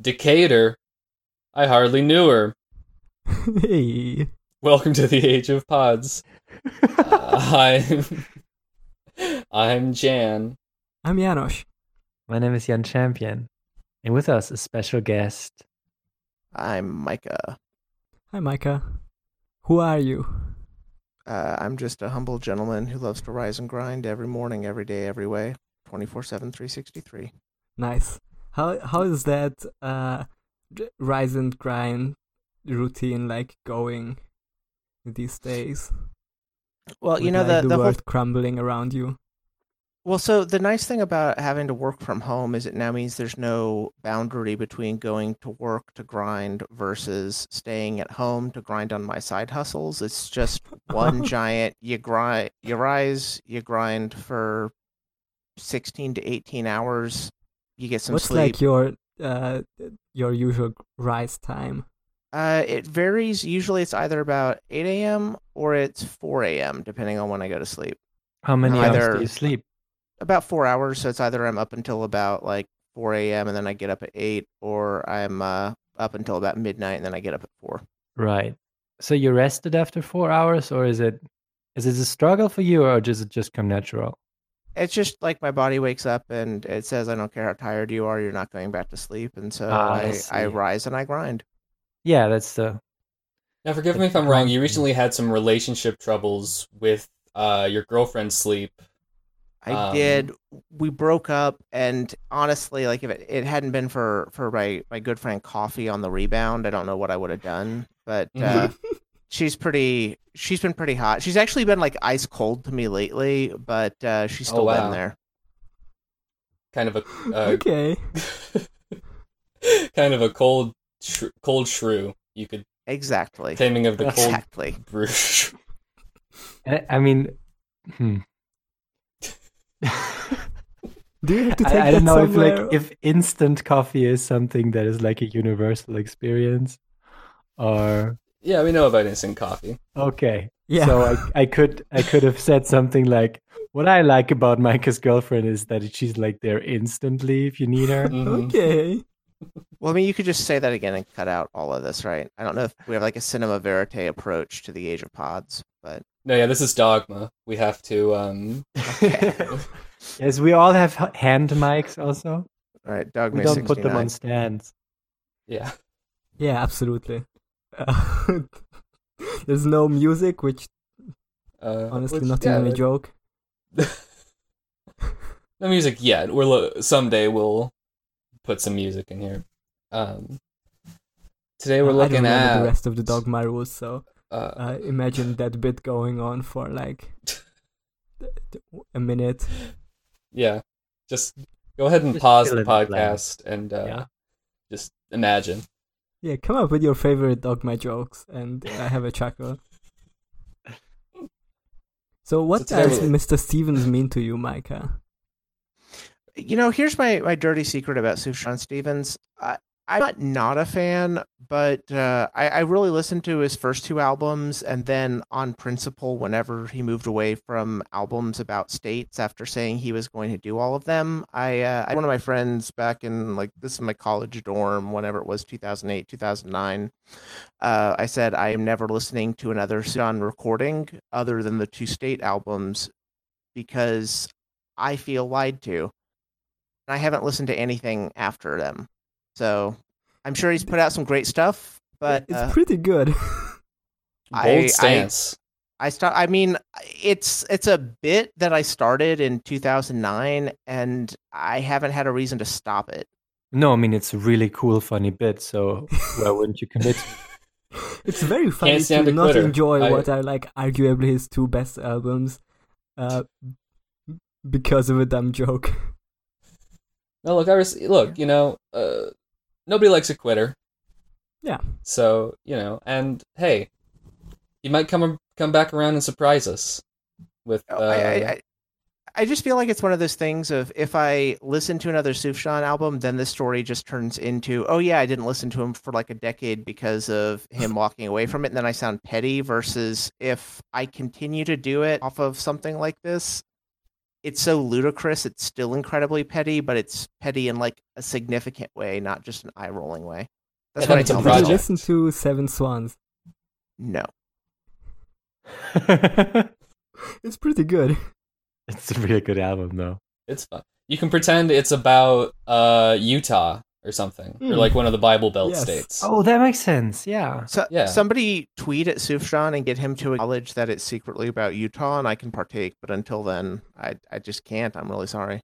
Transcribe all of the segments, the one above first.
Decatur. I hardly knew her. hey. Welcome to the Age of Pods. uh, I'm I'm Jan. I'm Janos. My name is Jan Champion, and with us a special guest. I'm Micah. Hi, Micah. Who are you? Uh, I'm just a humble gentleman who loves to rise and grind every morning, every day, every way, 24 7, 363. Nice. How how is that uh rise and grind routine like going these days? Well, you With, know, like, the, the, the whole world crumbling around you. Well, so the nice thing about having to work from home is it now means there's no boundary between going to work to grind versus staying at home to grind on my side hustles. It's just one giant you grind you rise, you grind for 16 to 18 hours, you get some What's sleep. like your uh your usual rise time? Uh, it varies. Usually it's either about 8 a.m. or it's 4 a.m. depending on when I go to sleep. How many Either- hours do you sleep? About four hours. So it's either I'm up until about like 4 a.m. and then I get up at 8 or I'm uh, up until about midnight and then I get up at 4. Right. So you rested after four hours, or is it is it a struggle for you, or does it just come natural? It's just like my body wakes up and it says, I don't care how tired you are, you're not going back to sleep. And so Ah, I I, I rise and I grind. Yeah, that's the Now, forgive me if I'm wrong. You recently had some relationship troubles with uh, your girlfriend's sleep. I Um, did. We broke up, and honestly, like if it, it hadn't been for for my my good friend Coffee on the rebound, I don't know what I would have done. But uh, she's pretty. She's been pretty hot. She's actually been like ice cold to me lately, but uh, she's Oh, still wow. been there. Kind of a uh, okay. kind of a cold sh- cold shrew. You could Exactly. taming of the cold Exactly. brew. I I mean, hmm. Do you have to take I, I don't that know if like if instant coffee is something that is like a universal experience, or yeah, we know about instant coffee. okay. yeah. So I, I could I could have said something like, "What I like about Micah's girlfriend is that she's like there instantly if you need her." Mhm. okay. Well, I mean, you could just say that again and cut out all of this, right? I don't know if we have like a cinema verite approach to the age of pods, but No, yeah, this is dogma. We have to. um yes, we all have hand mics. Also, all right, dogma. we don't put them on stands. Yeah, Yeah, absolutely. There's no music, which uh, honestly which- not yeah, even a joke. no music yet. We're lo- someday we'll put some music in here. Um, today we're Uh, I looking don't at the rest of the dogma rules, so uh, uh, imagine that bit going on for like th- th- a minute. yeah. Just go ahead and Just pause the in the blank. podcast and uh, Yeah. just imagine. Yeah, come up with your favorite dogma jokes and I have a chuckle. So what does Mr. Stevens mean to you, Micah? You know, here's my, my dirty secret about Sufjan Stevens. I, I'm not a fan, but uh, I, I really listened to his first two albums, and then on principle, whenever he moved away from albums about states after saying he was going to do all of them, I, uh, I one of my friends back in like this is my college dorm, whenever it was 2008, 2009. Uh, I said I am never listening to another Sufjan recording other than the two state albums because I feel lied to. And I haven't listened to anything after them. So I'm sure he's put out some great stuff, but it's uh, pretty good. Bold I- I- stance. I start. I mean, it's it's a bit that I started in 2009, and I haven't had a reason to stop it. No, I mean it's a really cool, funny bit. So why wouldn't you commit? it's very funny to not quitter. enjoy I- what are like arguably his two best albums, uh, because of a dumb joke. No, look, I res- look. You know, uh, nobody likes a quitter. Yeah. So you know, and hey, you might come come back around and surprise us with. Uh, I, I, I, I just feel like it's one of those things of if I listen to another Sufjan album, then the story just turns into, oh yeah, I didn't listen to him for like a decade because of him walking away from it, and then I sound petty. Versus if I continue to do it off of something like this, it's so ludicrous. It's still incredibly petty, but it's petty in like a significant way, not just an eye rolling way. That's And what then I it's a tell Did you listen to Seven Swans? No. It's pretty good. it's a really good album, though. It's fun. You can pretend it's about uh Utah or something, or Hmm. like one of the Bible Belt Yes. states. Oh, that makes sense. Yeah. So Yeah. somebody tweet at Sufjan and get him to acknowledge that it's secretly about Utah, and I can partake. But until then, I I just can't. I'm really sorry.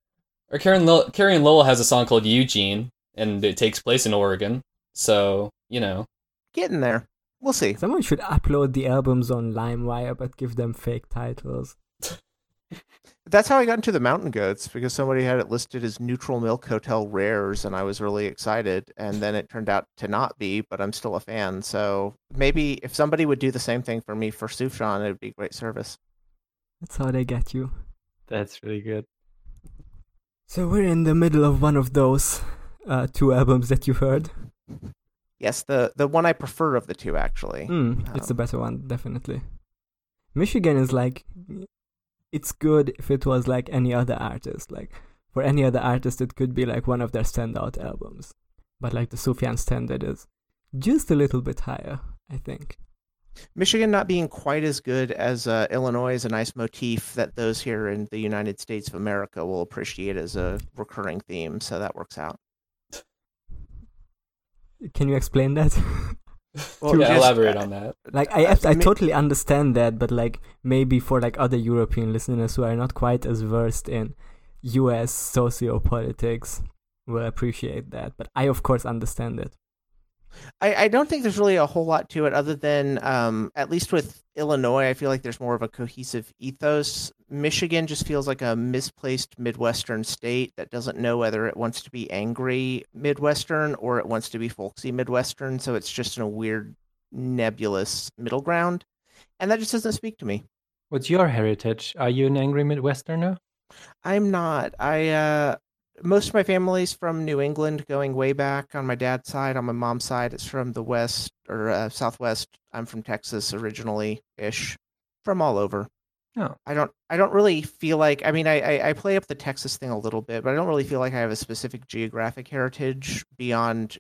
Or Karen Lil- Carrie Lowell has a song called Eugene, and it takes place in Oregon. So you know, Getting there. We'll see. Someone should upload the albums on LimeWire, but give them fake titles. That's how I got into the Mountain Goats because somebody had it listed as Neutral Milk Hotel Rares, and I was really excited. And then it turned out to not be, but I'm still a fan. So maybe if somebody would do the same thing for me for Sufjan, it would be great service. That's how they get you. That's really good. So we're in the middle of one of those uh, two albums that you heard. Yes, the the one I prefer of the two, actually. Mm, it's the Um, better one, definitely. Michigan is like, it's good if it was like any other artist. Like for any other artist, it could be like one of their standout albums. But like the Sufjan standard is just a little bit higher, I think. Michigan not being quite as good as uh, Illinois is a nice motif that those here in the United States of America will appreciate as a recurring theme. So that works out. Can you explain that? Well, yeah, elaborate on that. like I, I Mi- totally understand that, but like maybe for like other European listeners who are not quite as versed in U.S. socio-politics will appreciate that. But I of course understand it. I, I don't think there's really a whole lot to it other than um, at least with Illinois, I feel like there's more of a cohesive ethos. Michigan just feels like a misplaced Midwestern state that doesn't know whether it wants to be angry Midwestern or it wants to be folksy Midwestern. So it's just in a weird, nebulous middle ground. And that just doesn't speak to me. What's your heritage? Are you an angry Midwesterner? I'm not. I uh most of my family's from New England going way back on my dad's side. On my mom's side, it's from the west or uh, southwest. I'm from Texas originally ish. From all over. Oh. I don't I don't really feel like I mean I, I I play up the Texas thing a little bit, but I don't really feel like I have a specific geographic heritage beyond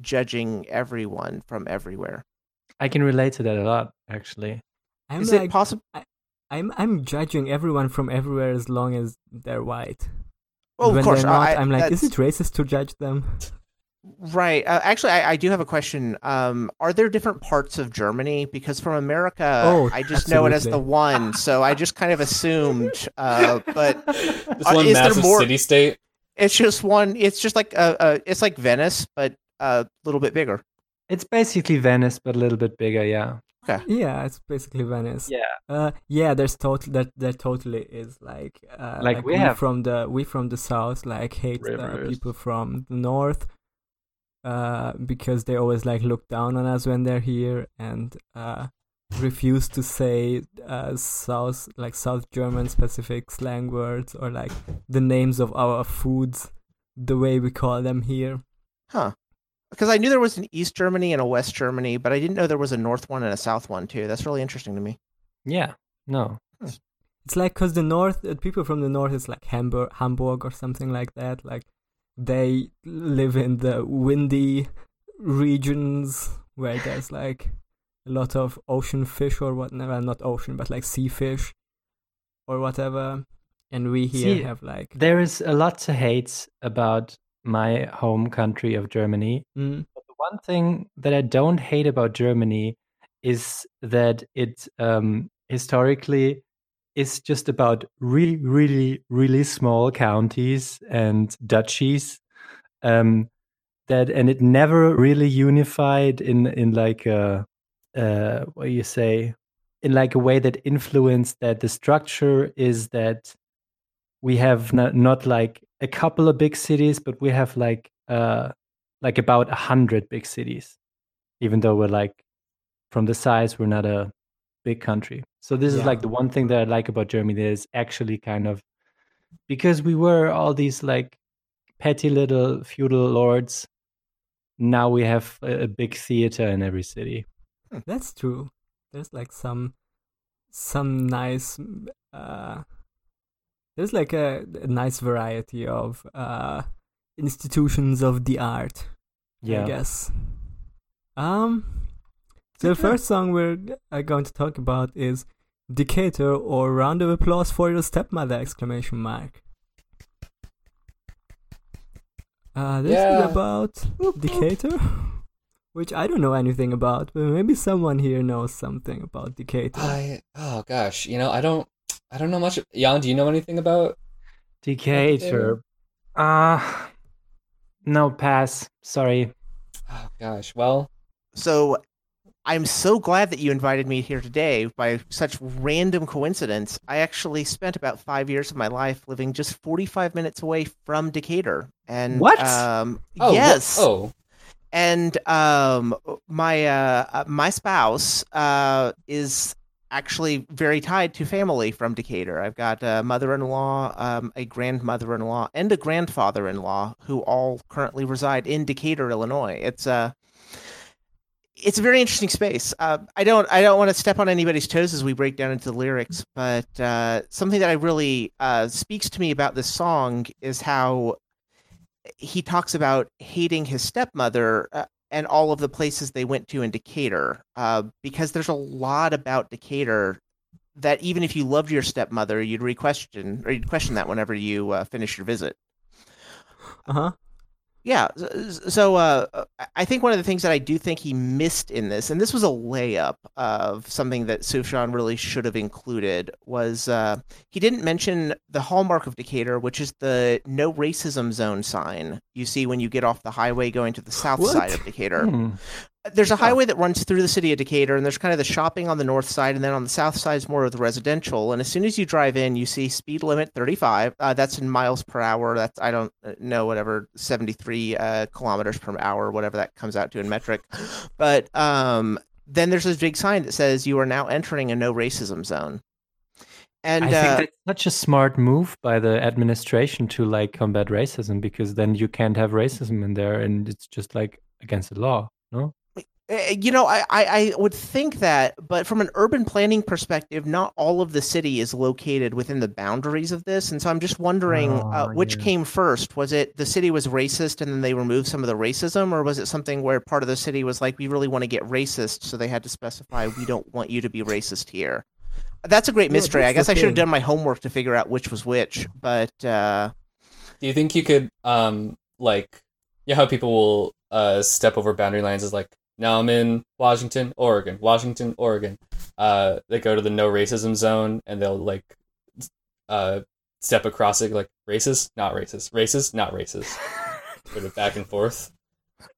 judging everyone from everywhere. I can relate to that a lot, actually. I'm Is like it possible I'm I'm judging everyone from everywhere as long as they're white. Well when of course they're not, I, I'm like, is it racist to judge them? Right. Uh, actually, I, I do have a question. Um, are there different parts of Germany? Because from America, Oh, I just know it as the one, so I just kind of assumed. Uh, but Just uh, one is there more- city state. it's just one. It's just like uh, uh it's like Venice, but a little bit bigger. It's basically Venice, but a little bit bigger, yeah. Yeah, it's basically Venice. Yeah. Uh, yeah, there's total that there totally is like uh, Like, we have- from the we from the south like hate the people from the north, uh, because they always like look down on us when they're here and uh refuse to say uh south like South German specific slang words or like the names of our foods the way we call them here. Huh. Because I knew there was an East Germany and a West Germany, but I didn't know there was a North one and a South one too. That's really interesting to me. Yeah. No. It's like because the north, uh, people from the north is like Hamburg, Hamburg or something like that. Like they live in the windy regions where there's like a lot of ocean fish or what? Well, not ocean, but like sea fish or whatever. And we here See, have like There is a lot to hate about my home country of Germany. mm, But the one thing that I don't hate about Germany is that it um, historically is just about really, really, really small counties and duchies. Um, that and it never really unified in in like a uh, what do you say in like a way that influenced that the structure is that we have not, not like a couple of big cities, but we have like uh like about a hundred big cities, even though we're like from the size we're not a big country. So this is like the one thing that I like about Germany that is actually kind of because we were all these like petty little feudal lords. Now we have a, a big theater in every city. that's true. There's like some some nice uh there's like a, a nice variety of uh, institutions of the art. I guess. Um. So the first song we're uh, going to talk about is Decatur or Round of Applause for Your Stepmother! Exclamation mark. Uh, this Yeah. is about Decatur, which I don't know anything about, but maybe someone here knows something about Decatur. I oh gosh, you know I don't I don't know much. Jan, do you know anything about? Decatur. Ah, no pass. Sorry. Oh gosh, well, So I'm so glad that you invited me here today by such random coincidence. I actually spent about five years of my life living just 45 minutes away from Decatur. And What? Um, oh wha- yes. oh and um my uh uh, my spouse uh is actually very tied to family from Decatur. I've got a mother-in-law, um, a grandmother-in-law, and a grandfather-in-law who all currently reside in Decatur, Illinois. It's a it's a very interesting space. Uh, I don't I don't want to step on anybody's toes as we break down into the lyrics, but uh, something that I really uh, speaks to me about this song is how he talks about hating his stepmother uh, and all of the places they went to in Decatur, uh, because there's a lot about Decatur that even if you loved your stepmother, you'd re-question or you'd question that whenever you uh, finish your visit. Uh huh. Yeah, so uh, I think one of the things that I do think he missed in this, and this was a layup of something that Sufjan really should have included, was uh, he didn't mention the hallmark of Decatur, which is the no racism zone sign you see when you get off the highway going to the south What? side of Decatur. Hmm. There's a highway that runs through the city of Decatur, and there's kind of the shopping on the north side, and then on the south side is more of the residential. And as soon as you drive in, you see speed limit 35. Uh, that's in miles per hour. That's I don't uh, know whatever 73 uh, kilometers per hour, whatever that comes out to in metric. But um, then there's this big sign that says you are now entering a no racism zone. And I uh, think that's such a smart move by the administration to like combat racism because then you can't have racism in there and it's just like against the law. No. Uh, You know, I, I, I would think that, but from an urban planning perspective, not all of the city is located within the boundaries of this. And so I'm just wondering uh, Oh, which yeah. came first. Was it the city was racist and then they removed some of the racism? Or was it something where part of the city was like, we really want to get racist, so they had to specify, we don't want you to be racist here? That's a great Yeah, mystery. I guess I should have done my homework to figure out which was which. But uh, do you think you could um like you know how people will uh step over boundary lines is like now I'm in Washington, Oregon, Washington, Oregon. Uh, they go to the no racism zone and they'll like uh step across it like racist, not racist, racist, not racist, sort of back and forth.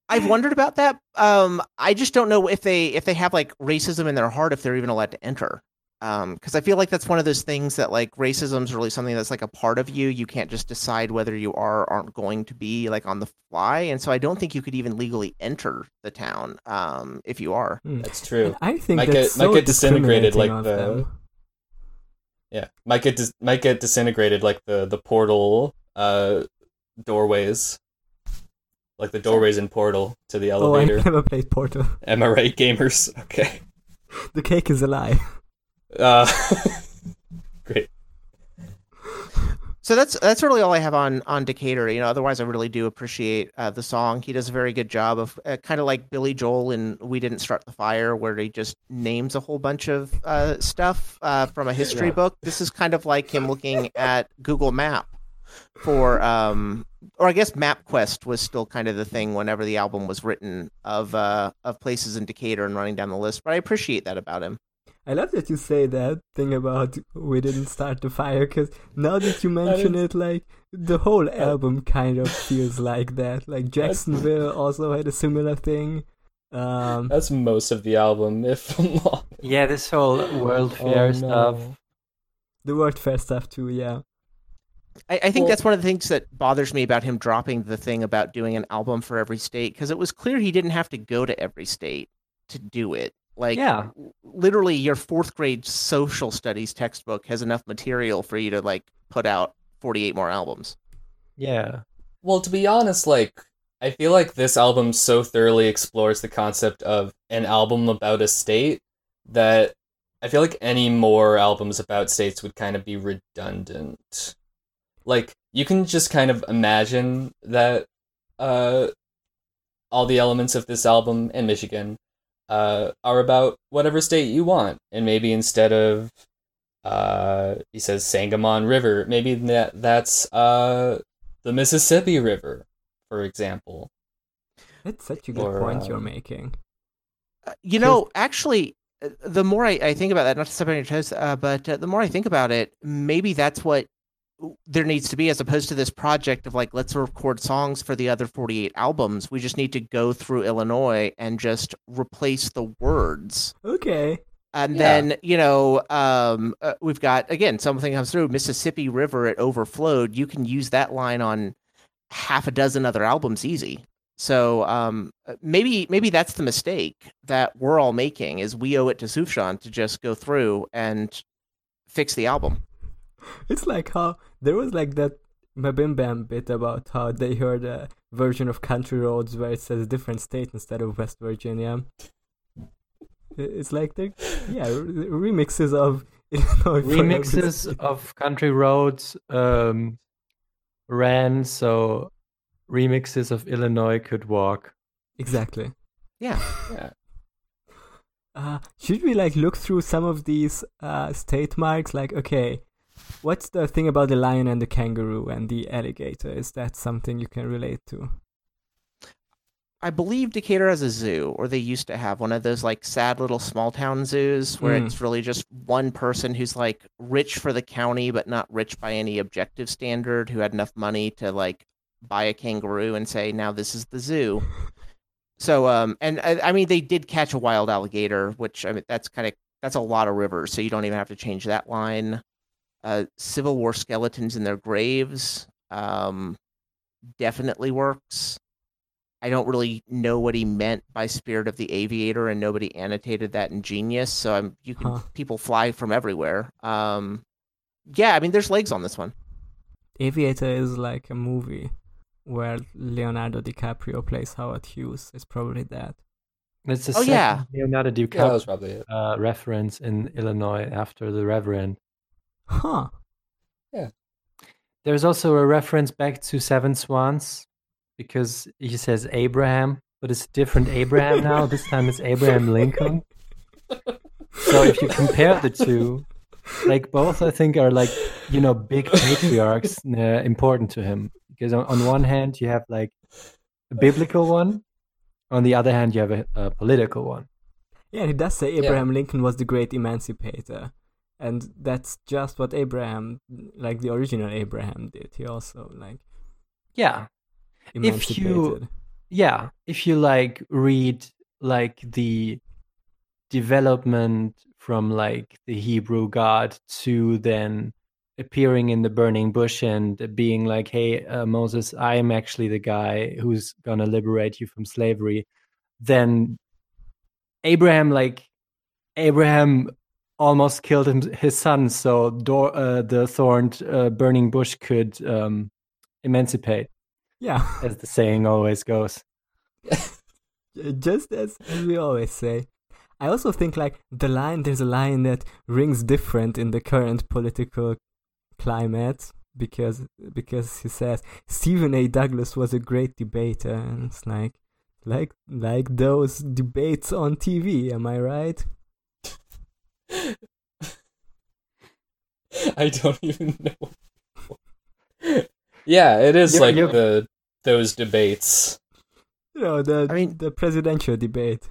I've wondered about that. Um, I just don't know if they if they have like racism in their heart if they're even allowed to enter. Um, because I feel like that's one of those things that like racism is really something that's like a part of you. You can't just decide whether you are or aren't going to be like on the fly, and so I don't think you could even legally enter the town. Um, if you are. Hmm. That's true. And I think Might that's get- might get disintegrated like the- them. Yeah, might get dis- might get disintegrated like the the portal uh doorways, like the doorways in Portal to the elevator Oh, I elevator. never played Portal. Am I right, gamers? Okay. The cake is a lie. Uh, great. So that's that's really all I have on on Decatur. You know, otherwise I really do appreciate uh, the song. He does a very good job of uh, kind of like Billy Joel in "We Didn't Start the Fire," where he just names a whole bunch of uh, stuff uh, from a history Yeah. book. This is kind of like him looking at Google Map for, um, or I guess MapQuest was still kind of the thing whenever the album was written of uh, of places in Decatur and running down the list. But I appreciate that about him. I love that you say that thing about we didn't start the fire because now that you mention it, like the whole album kind of feels like that. Like Jacksonville also had a similar thing. Um, That's most of the album, if I'm not. Yeah, this whole World Fair Oh, stuff. no. the World Fair stuff too, yeah. I, I think Well- that's one of the things that bothers me about him dropping the thing about doing an album for every state because it was clear he didn't have to go to every state to do it. Like, Yeah. literally, your fourth grade social studies textbook has enough material for you to like put out forty-eight more albums. Yeah. Well, to be honest, like I feel like this album so thoroughly explores the concept of an album about a state that I feel like any more albums about states would kind of be redundant. like you can just kind of imagine that uh all the elements of this album and Michigan uh are about whatever state you want and maybe instead of uh he says Sangamon River maybe that that's uh the Mississippi River for example That's such a good Or, point you're um, making. Uh, You know, actually, uh, the more I, I think about that, not to step on your toes, uh, but uh, the more I think about it, maybe that's what there needs to be, as opposed to this project of like, let's record songs for the other 48 albums. We just need to go through Illinois and just replace the words. Okay. And Yeah. then, you know, um, uh, we've got, again, something comes through Mississippi River, it overflowed. You can use that line on half a dozen other albums easy. So um, uh, maybe maybe that's the mistake that we're all making is we owe it to Sufjan to just go through and fix the album. It's like how there was like that Mabim Bam bit about how they heard a version of Country Roads where it says a different state instead of West Virginia. It's like they yeah remixes of Illinois Remixes of Country Roads um, ran so remixes of Illinois could walk. exactly. Yeah. yeah Uh, should we like look through some of these uh, state marks? Like, okay, what's the thing about the lion and the kangaroo and the alligator? Is that something you can relate to? I believe Decatur has a zoo, or they used to have one of those like sad little small town zoos where Mm. it's really just one person who's like rich for the county, but not rich by any objective standard, who had enough money to like buy a kangaroo and say, now this is the zoo. So, um, and I, I mean, they did catch a wild alligator, which I mean, that's kind of that's a lot of rivers, so you don't even have to change that line. Uh, Civil War skeletons in their graves, um, definitely works. I don't really know what he meant by Spirit of the Aviator, and nobody annotated that in Genius. So I'm you can Huh. people fly from everywhere. Um, yeah, I mean, there's legs on this one. Aviator is like a movie where Leonardo DiCaprio plays Howard Hughes. It's probably that. It's a Oh, second yeah. Leonardo DiCaprio was probably it uh, reference in Illinois after the Reverend. Huh. Yeah. There's also a reference back to Seven Swans because he says Abraham, but it's a different Abraham now. This time it's Abraham Lincoln. So if you compare the two, like both, I think are like you know big patriarchs uh, important to him because on, on one hand you have like a biblical one, on the other hand you have a, a political one. Yeah, he does say Abraham Lincoln was the great emancipator. And that's just what Abraham, like the original Abraham, did. He also, like, Yeah, If you- yeah if you like read like the development from like the hebrew god to then appearing in the burning bush and being like hey uh, moses i am actually the guy who's gonna liberate you from slavery then abraham like abraham almost killed him, his son so Dor- uh, the thorned uh, burning bush could um, emancipate Yeah. as the saying always goes just as we always say. I also think like the line there's a line that rings different in the current political climate because because he says Stephen A. Douglas was a great debater and it's like like like those debates on TV, am I right? I don't even know. yeah, it is You're- like you're- the those debates. You know, the I mean- the presidential debate.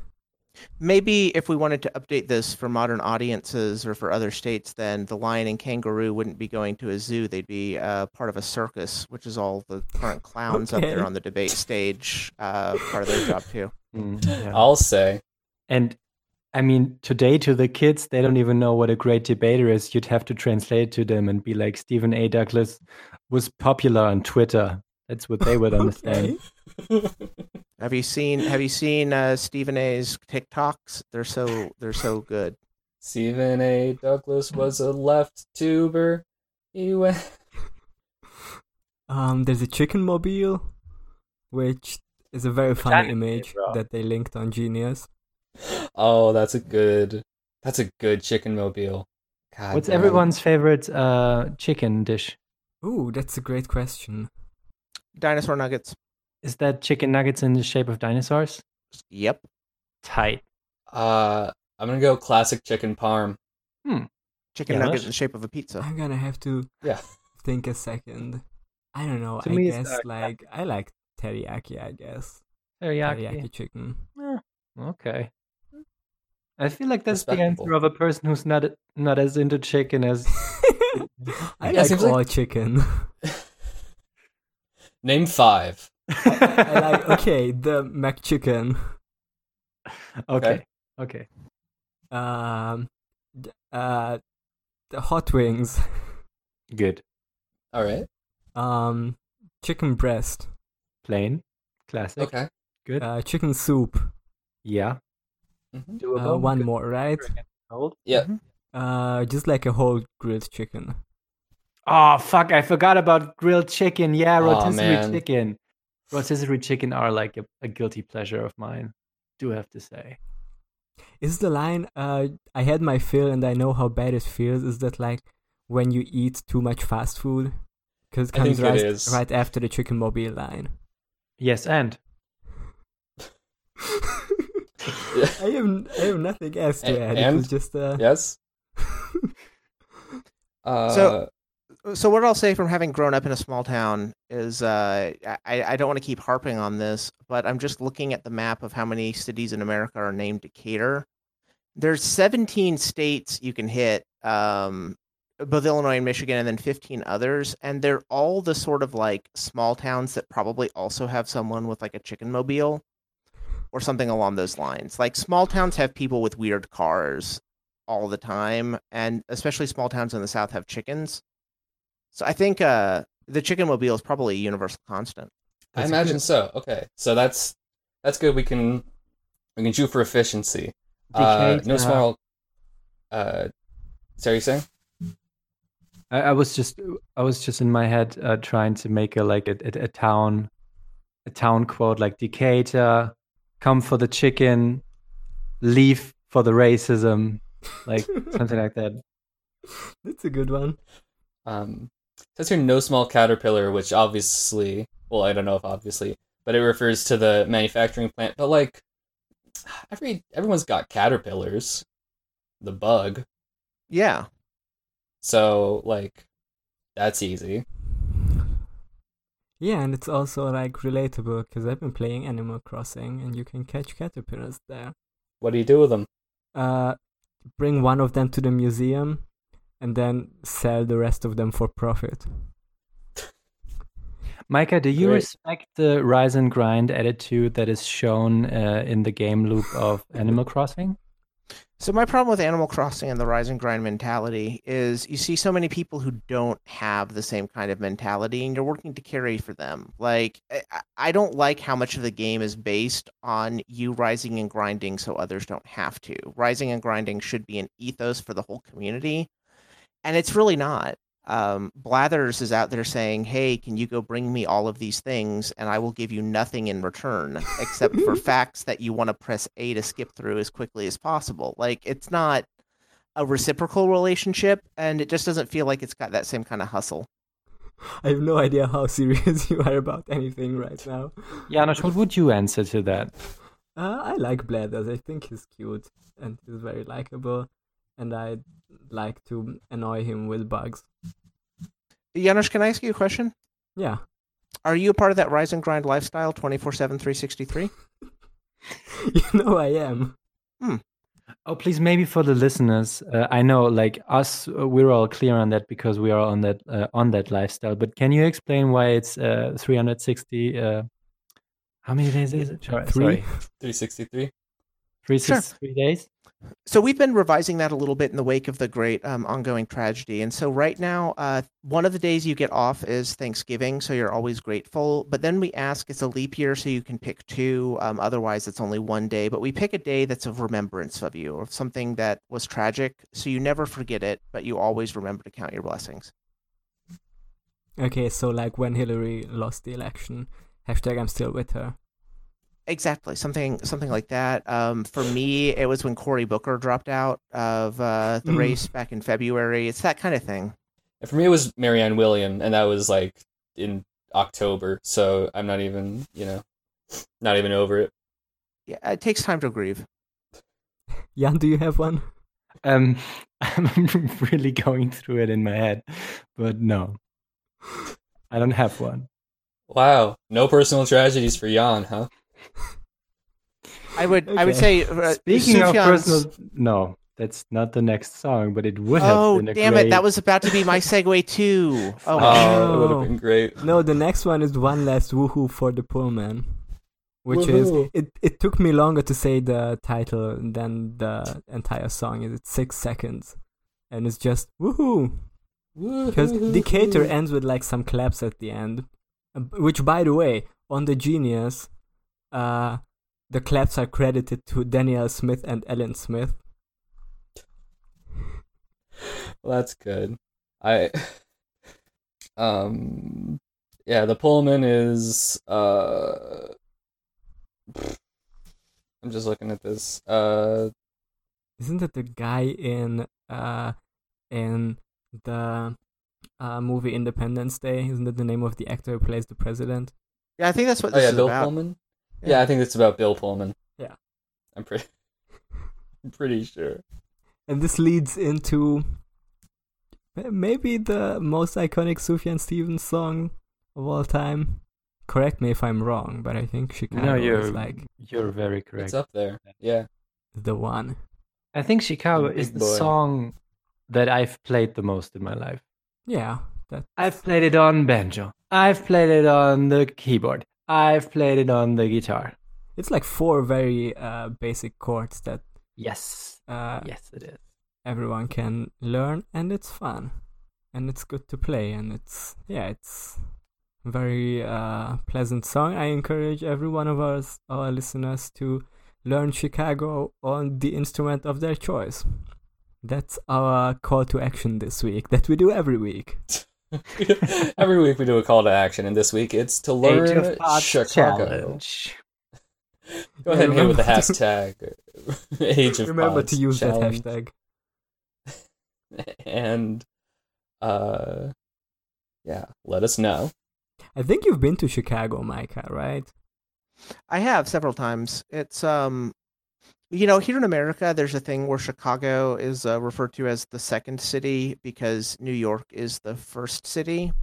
Maybe if we wanted to update this for modern audiences or for other states, then the lion and kangaroo wouldn't be going to a zoo; they'd be uh, part of a circus, which is all the current clowns up there on the debate stage. Uh, part of their job too. Mm, yeah. I'll say. And I mean, today to the kids, they don't even know what a great debater is. You'd have to translate to them and be like, Stephen A. Douglas was popular on Twitter. That's what they would understand. Have you seen Have you seen uh, Stephen A's TikToks? They're so they're so good. Stephen A. Douglas was a left tuber. He went. Um, there's a chicken mobile, which is a very funny image that they linked on Genius. Oh, that's a good. That's a good chicken mobile. God What's damn. everyone's favorite uh, chicken dish? Ooh, that's a great question. Dinosaur nuggets. Is that chicken nuggets in the shape of dinosaurs? Yep. Tight. Uh, I'm gonna go classic chicken parm. Hmm. Chicken Yeah, nuggets in the shape of a pizza. I'm gonna have to Yeah. think a second. I don't know. To I guess uh, like I like teriyaki. I guess Teriyaki. teriyaki chicken. Eh, okay. I feel like that's the answer of a person who's not not as into chicken as I Yeah, like seems all like- chicken. Name five. I like okay the McChicken. okay. Okay. Um, d- uh, the hot wings. Good. All right. Um, chicken breast. Plain. Classic. Okay. Good. Uh, chicken soup. yeah. Mhm. Doable. Uh, one more, right? Hold. Yeah. Mhm. Uh, just like a whole grilled chicken. Oh fuck! I forgot about grilled chicken. Yeah, rotisserie man. chicken. Rotisserie chicken are like a, a guilty pleasure of mine. Do have to say. Is the line? Uh, I had my fill and I know how bad it feels. Is that like when you eat too much fast food? Because it comes right, is. right after the chicken mobile line. Yes, and Yeah. I have I have nothing else to A- add. It was just uh, Yes. Uh, So- so what I'll say from having grown up in a small town is uh, I, I don't want to keep harping on this, but I'm just looking at the map of how many cities in America are named Decatur. There's 17 states you can hit, um, both Illinois and Michigan, and then 15 others, and they're all the sort of like small towns that probably also have someone with like a chicken mobile or something along those lines. Like small towns have people with weird cars all the time, and especially small towns in the South have chickens. So I think uh, the chicken mobile is probably a universal constant. I imagine good. so. Okay, so that's that's good. We can we can shoot for efficiency. Uh, no small. Uh, sorry, you saying? I, I was just I was just in my head uh, trying to make a like a, a, a town a town quote like Decatur, come for the chicken, leave for the racism, like something like that. that's a good one. Um, says here no small caterpillar, which obviously, well, I don't know if obviously, but it refers to the manufacturing plant. But like, every everyone's got caterpillars, the bug. Yeah. So like, that's easy. Yeah, and it's also like relatable because I've been playing Animal Crossing and you can catch caterpillars there. What do you do with them? Uh, bring one of them to the museum and then sell the rest of them for profit. Micah, do you Great. respect the rise and grind attitude that is shown uh, in the game loop of Animal Crossing? So my problem with Animal Crossing and the rise and grind mentality is you see so many people who don't have the same kind of mentality and you're working to carry for them. Like I- don't like how much of the game is based on you rising and grinding so others don't have to. Rising and grinding should be an ethos for the whole community. And it's really not. Um, Blathers is out there saying, "Hey, can you go bring me all of these things, and I will give you nothing in return, except for facts that you want to press A to skip through as quickly as possible." Like it's not a reciprocal relationship, and it just doesn't feel like it's got that same kind of hustle. I have no idea how serious you are about anything right now. Janusz, what would you answer to that? Uh, I like Blathers. I think he's cute and he's very likable, and I like to annoy him with bugs. Janusz, can I ask you a question? Yeah. Are you a part of that rise and grind lifestyle 24/7 363? you know I am. Oh, please, maybe for the listeners, uh, I know, like us, uh, we're all clear on that because we are on that uh, on that lifestyle. But can you explain why it's uh, 360? Uh, how many days is it? Sorry, Three. sorry. 363. 363 days. So we've been revising that a little bit in the wake of the great um, ongoing tragedy, and so right now, uh, one of the days you get off is Thanksgiving, so you're always grateful. But then we ask it's a leap year, so you can pick two. Um, otherwise, it's only one day. But we pick a day that's of remembrance of you, of something that was tragic, so you never forget it, but you always remember to count your blessings. Okay, so like when Hillary lost the election, hashtag I'm still with her. Exactly, something something like that. Um, for me, it was when Cory Booker dropped out of uh, the Mm. race back in February. It's that kind of thing. And for me, it was Marianne William, and that was like in October. So I'm not even, you know, not even over it. Yeah, it takes time to grieve. Jan, do you have one? Um, I'm really going through it in my head, but no, I don't have one. Wow, no personal tragedies for Jan, huh? I would I would say uh, Speaking of personal, no, that's not the next song, but it would have Oh been a damn great... it! That was about to be my segue too. Oh, Oh, wow. it would no. have been great. No, the next one is one last woohoo for the poor man which Woohoo. is it. It took me longer to say the title than the entire song. It's six seconds, and it's just woohoo. Because Decatur ends with like some claps at the end, uh, which, by the way, on the Genius, uh, the claps are credited to Danielle Smith and Ellen Smith. Well, that's good. I um yeah, the Pullman is uh I'm just looking at this. Uh Isn't that the guy in uh in the uh movie Independence Day? Isn't that the name of the actor who plays the president? Yeah, I think that's what oh yeah, is Bill about. Pullman? Yeah. Yeah. I think it's about Bill Pullman. Yeah. I'm pretty I'm pretty sure. And this leads into maybe the most iconic Sufjan Stevens song of all time. Correct me if I'm wrong, but I think Chicago No, you're is like you're very correct. It's up there. Yeah. the one. I think Chicago Big is the boy. song that I've played the most in my life. Yeah, that I've played it on banjo. I've played it on the keyboard. I've played it on the guitar. it's like four very uh basic chords that Yes. uh Yes, it is. everyone can learn and it's fun and it's good to play and it's yeah it's very uh pleasant song i encourage every one of us our listeners to learn chicago on the instrument of their choice that's our call to action this week that we do every week Every week we do a call to action, and this week it's to Age learn of Pods Chicago. challenge. Go ahead and hit with the hashtag Age of remember Pods to use challenge. that hashtag and uh yeah let us know i think you've been to chicago micah right I have several times. It's um, you know, here in America, there's a thing where Chicago is uh, referred to as the second city because New York is the first city,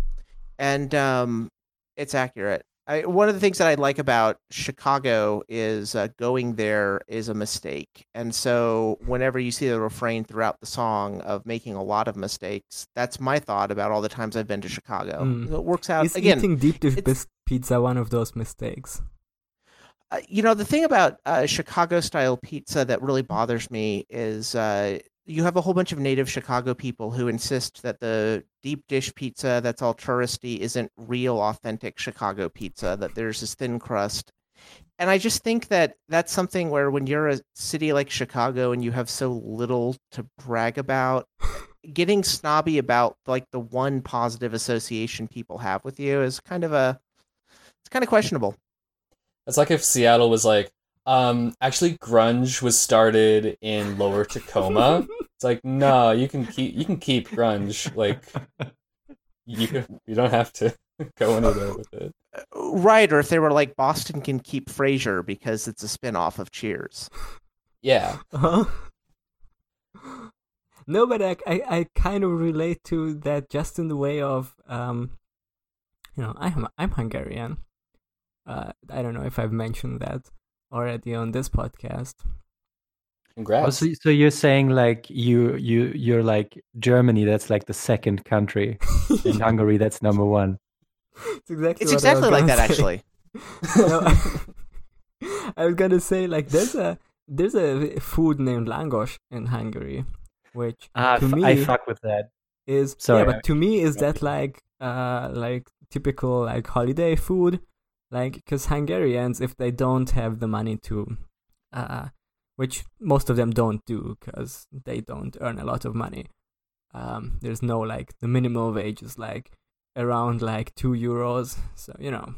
and um, it's accurate. I, one of the things that I like about Chicago is uh, going there is a mistake, and so whenever you see the refrain throughout the song of making a lot of mistakes, that's my thought about all the times I've been to Chicago. Mm. It works out is again. eating deep dish pizza one of those mistakes Uh, you know, the thing about uh, Chicago style pizza that really bothers me is uh, you have a whole bunch of native Chicago people who insist that the deep dish pizza that's all touristy isn't real, authentic Chicago pizza, that there's this thin crust. And I just think that that's something where when you're a city like Chicago and you have so little to brag about, getting snobby about like the one positive association people have with you is kind of a it's kind of questionable. It's like if seattle was like um actually grunge was started in lower tacoma it's like no you can keep you can keep grunge like you you don't have to go anywhere with it Right, or if they were like Boston can keep Frasier because it's a spin-off of Cheers. yeah Huh? No, but I, I, I kind of relate to that just in the way of, um, you know, I'm I'm Hungarian. Uh, I don't know if I've mentioned that already on this podcast. congrats Oh, so, so you're saying like you you you're like Germany? That's like the second country, and Hungary that's number one. It's exactly It's what I was exactly like that, say. actually. No, I was gonna say like there's a there's a food named langos in Hungary, which Ah, to f- me I fuck with that. is Sorry, yeah, I- but to me is that like uh like typical like holiday food, like because Hungarians if they don't have the money to, uh, which most of them don't do because they don't earn a lot of money. Um, there's no like the minimum wage is like around like two euros, so you know,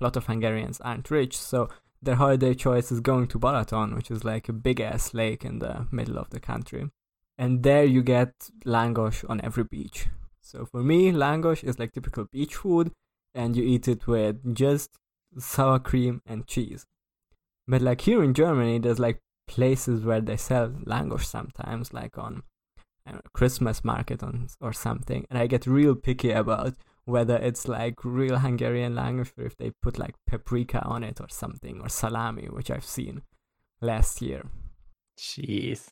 a lot of Hungarians aren't rich, so their holiday choice is going to Balaton, which is like a big ass lake in the middle of the country. and there you get langos on every beach. So for me, langosh is like typical beach food, and you eat it with just sour cream and cheese. But like here in Germany, there's like places where they sell langos sometimes, like on I know, Christmas market on or something, and I get real picky about whether it's like real Hungarian langos or if they put like paprika on it or something or salami, which I've seen last year. Jeez.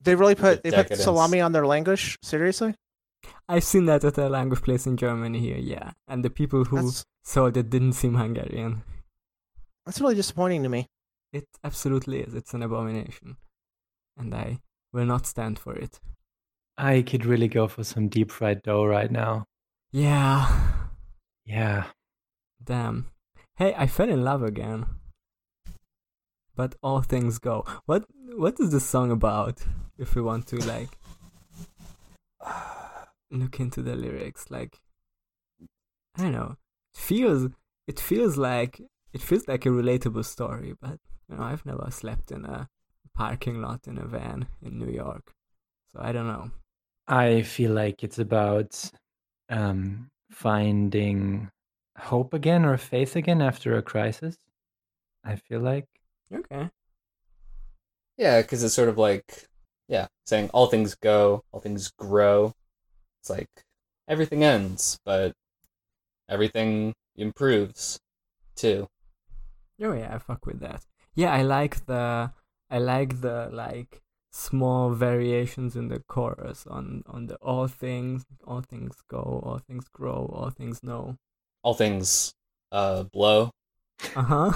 They really put The they put salami on their language. Seriously, I've seen that at a langos place in Germany here, yeah. And the people who that's sold it didn't seem Hungarian. that's really disappointing to me. It absolutely is. It's an abomination. And I will not stand for it. I could really go for some deep fried dough right now. Yeah. Yeah. Damn. Hey, I fell in love again. But all things go. What what is this song about? If we want to like look into the lyrics, like I don't know. It feels it feels like it feels like a relatable story, but you know, I've never slept in a parking lot in a van in New York. So I don't know. I feel like it's about um, finding hope again or faith again after a crisis. I feel like. Okay. Yeah, because it's sort of like, yeah, saying all things go, all things grow. It's like everything ends, but everything improves too. Oh yeah, I fuck with that. Yeah, I like the I like the like small variations in the chorus on on the all things all things go, all things grow, all things know. All things uh blow. Uh-huh.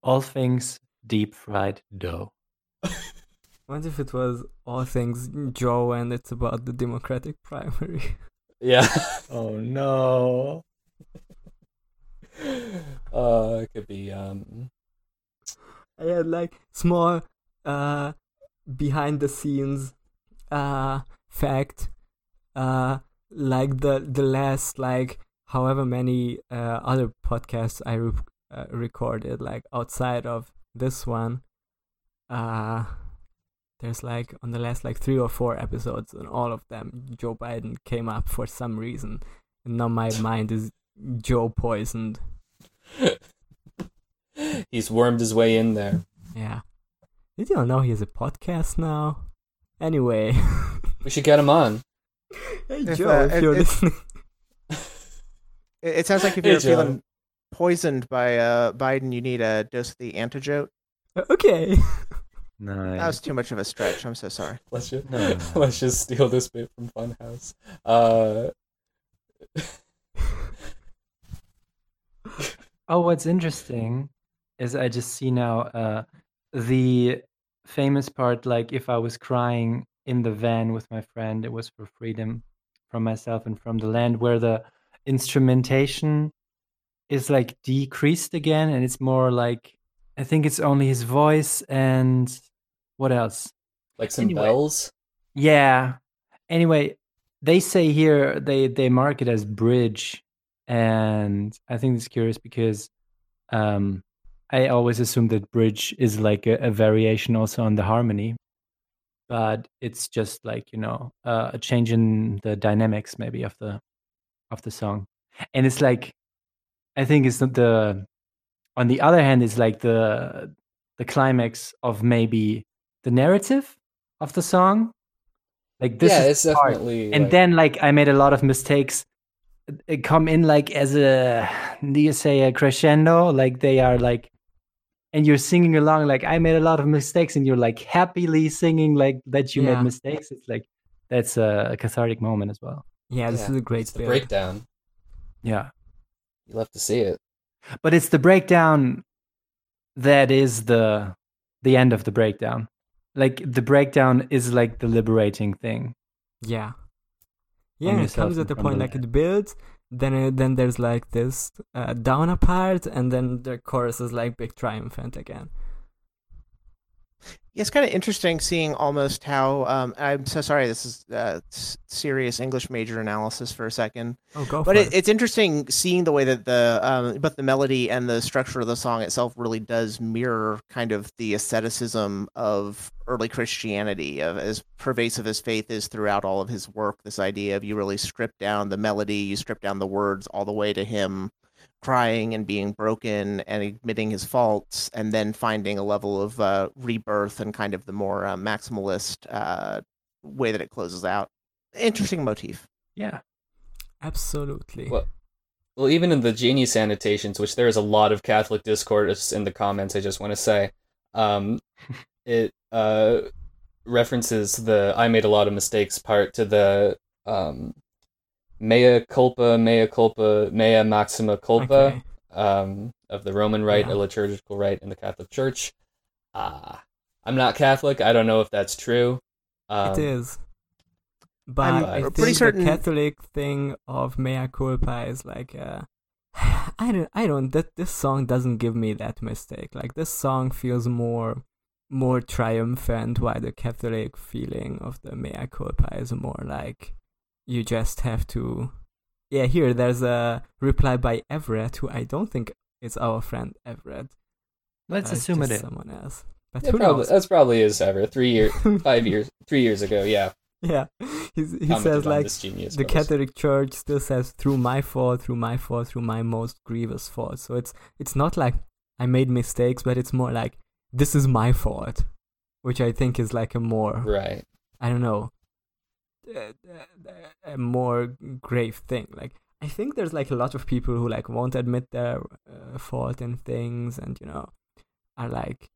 All things deep fried dough. What if it was all things Joe and it's about the Democratic primary? Yeah. Oh no. uh it could be um I had like small uh behind the scenes uh fact uh like the the last like however many uh other podcasts I re- uh, recorded like outside of this one uh there's like on the last like three or four episodes and all of them Joe Biden came up for some reason and now my mind is Joe poisoned he's wormed his way in there. Yeah. Did you all know he has a podcast now? Anyway. We should get him on. hey If, Joe, uh, if if- you're if- listening. It, it sounds like if you're Joe. feeling poisoned by uh, Biden, you need a dose of the antidote. Okay. Nice. That was too much of a stretch. I'm so sorry. Let's just No. let's just steal this bit from Funhouse. Uh Oh, what's interesting is I just see now uh, the famous part. Like, if I was crying in the van with my friend, it was for freedom from myself and from the land, where the instrumentation is like decreased again, and it's more like I think it's only his voice and what else? like some Anyway. bells. Yeah. Anyway, they say here they they mark it as bridge, and I think it's curious because um, I always assume that bridge is like a, a variation also on the harmony, but it's just like you know uh, a change in the dynamics maybe of the of the song, and it's like I think it's not the on the other hand it's like the the climax of maybe the narrative of the song like this yeah, is it's the part. definitely and like- then like i made a lot of mistakes it come in like as a do you say a crescendo like they are like and you're singing along like i made a lot of mistakes and you're like happily singing like that you Yeah. made mistakes it's like that's a, a cathartic moment as well Yeah, this Yeah, is a great it's the breakdown. yeah You'll have to see it. But it's the breakdown that is the the end of the breakdown like the breakdown is like the liberating thing Yeah. Yeah, it comes at the point the like it builds, then it, then there's like this uh, downer part, and then the chorus is like big triumphant again. It's kind of interesting seeing almost how. Um, I'm so sorry. This is uh, serious English major analysis for a second, Oh, go but for it, it's interesting seeing the way that the um, but the melody and the structure of the song itself really does mirror kind of the asceticism of early Christianity, of as pervasive as faith is throughout all of his work. This idea of you really strip down the melody, you strip down the words, all the way to him crying and being broken and admitting his faults, and then finding a level of uh, rebirth and kind of the more uh, maximalist uh, way that it closes out. Interesting motif. Yeah. Absolutely. Well, Well, even in the Genius annotations, which there is a lot of Catholic discourse in the comments, I just want to say, um, it uh, references the "I made a lot of mistakes" part to the um, "Mea culpa, mea culpa, mea maxima culpa" Okay. um, of the Roman Rite, Yeah. a liturgical rite in the Catholic Church. Uh, I'm not Catholic. I don't know if that's true. Um, it is. But I'm I pretty certain- the Catholic thing of mea culpa is like uh, I don't I don't that this song doesn't give me that mistake. Like this song feels more more triumphant while the Catholic feeling of the mea culpa is more like you just have to Yeah, here there's a reply by Everett who I don't think is our friend Everett. Let's Uh, it's assume it just is. someone else. But Yeah, who probably, knows? that's probably is ever three years, five years, three years ago. Yeah, Yeah. He's, he commented says like the post. Catholic Church still says through my fault, through my fault, through my most grievous fault. So it's it's not like I made mistakes, but it's more like this is my fault, which I think is like a more Right. I don't know a, a more grave thing. Like I think there's like a lot of people who like won't admit their uh, fault in things, and you know are like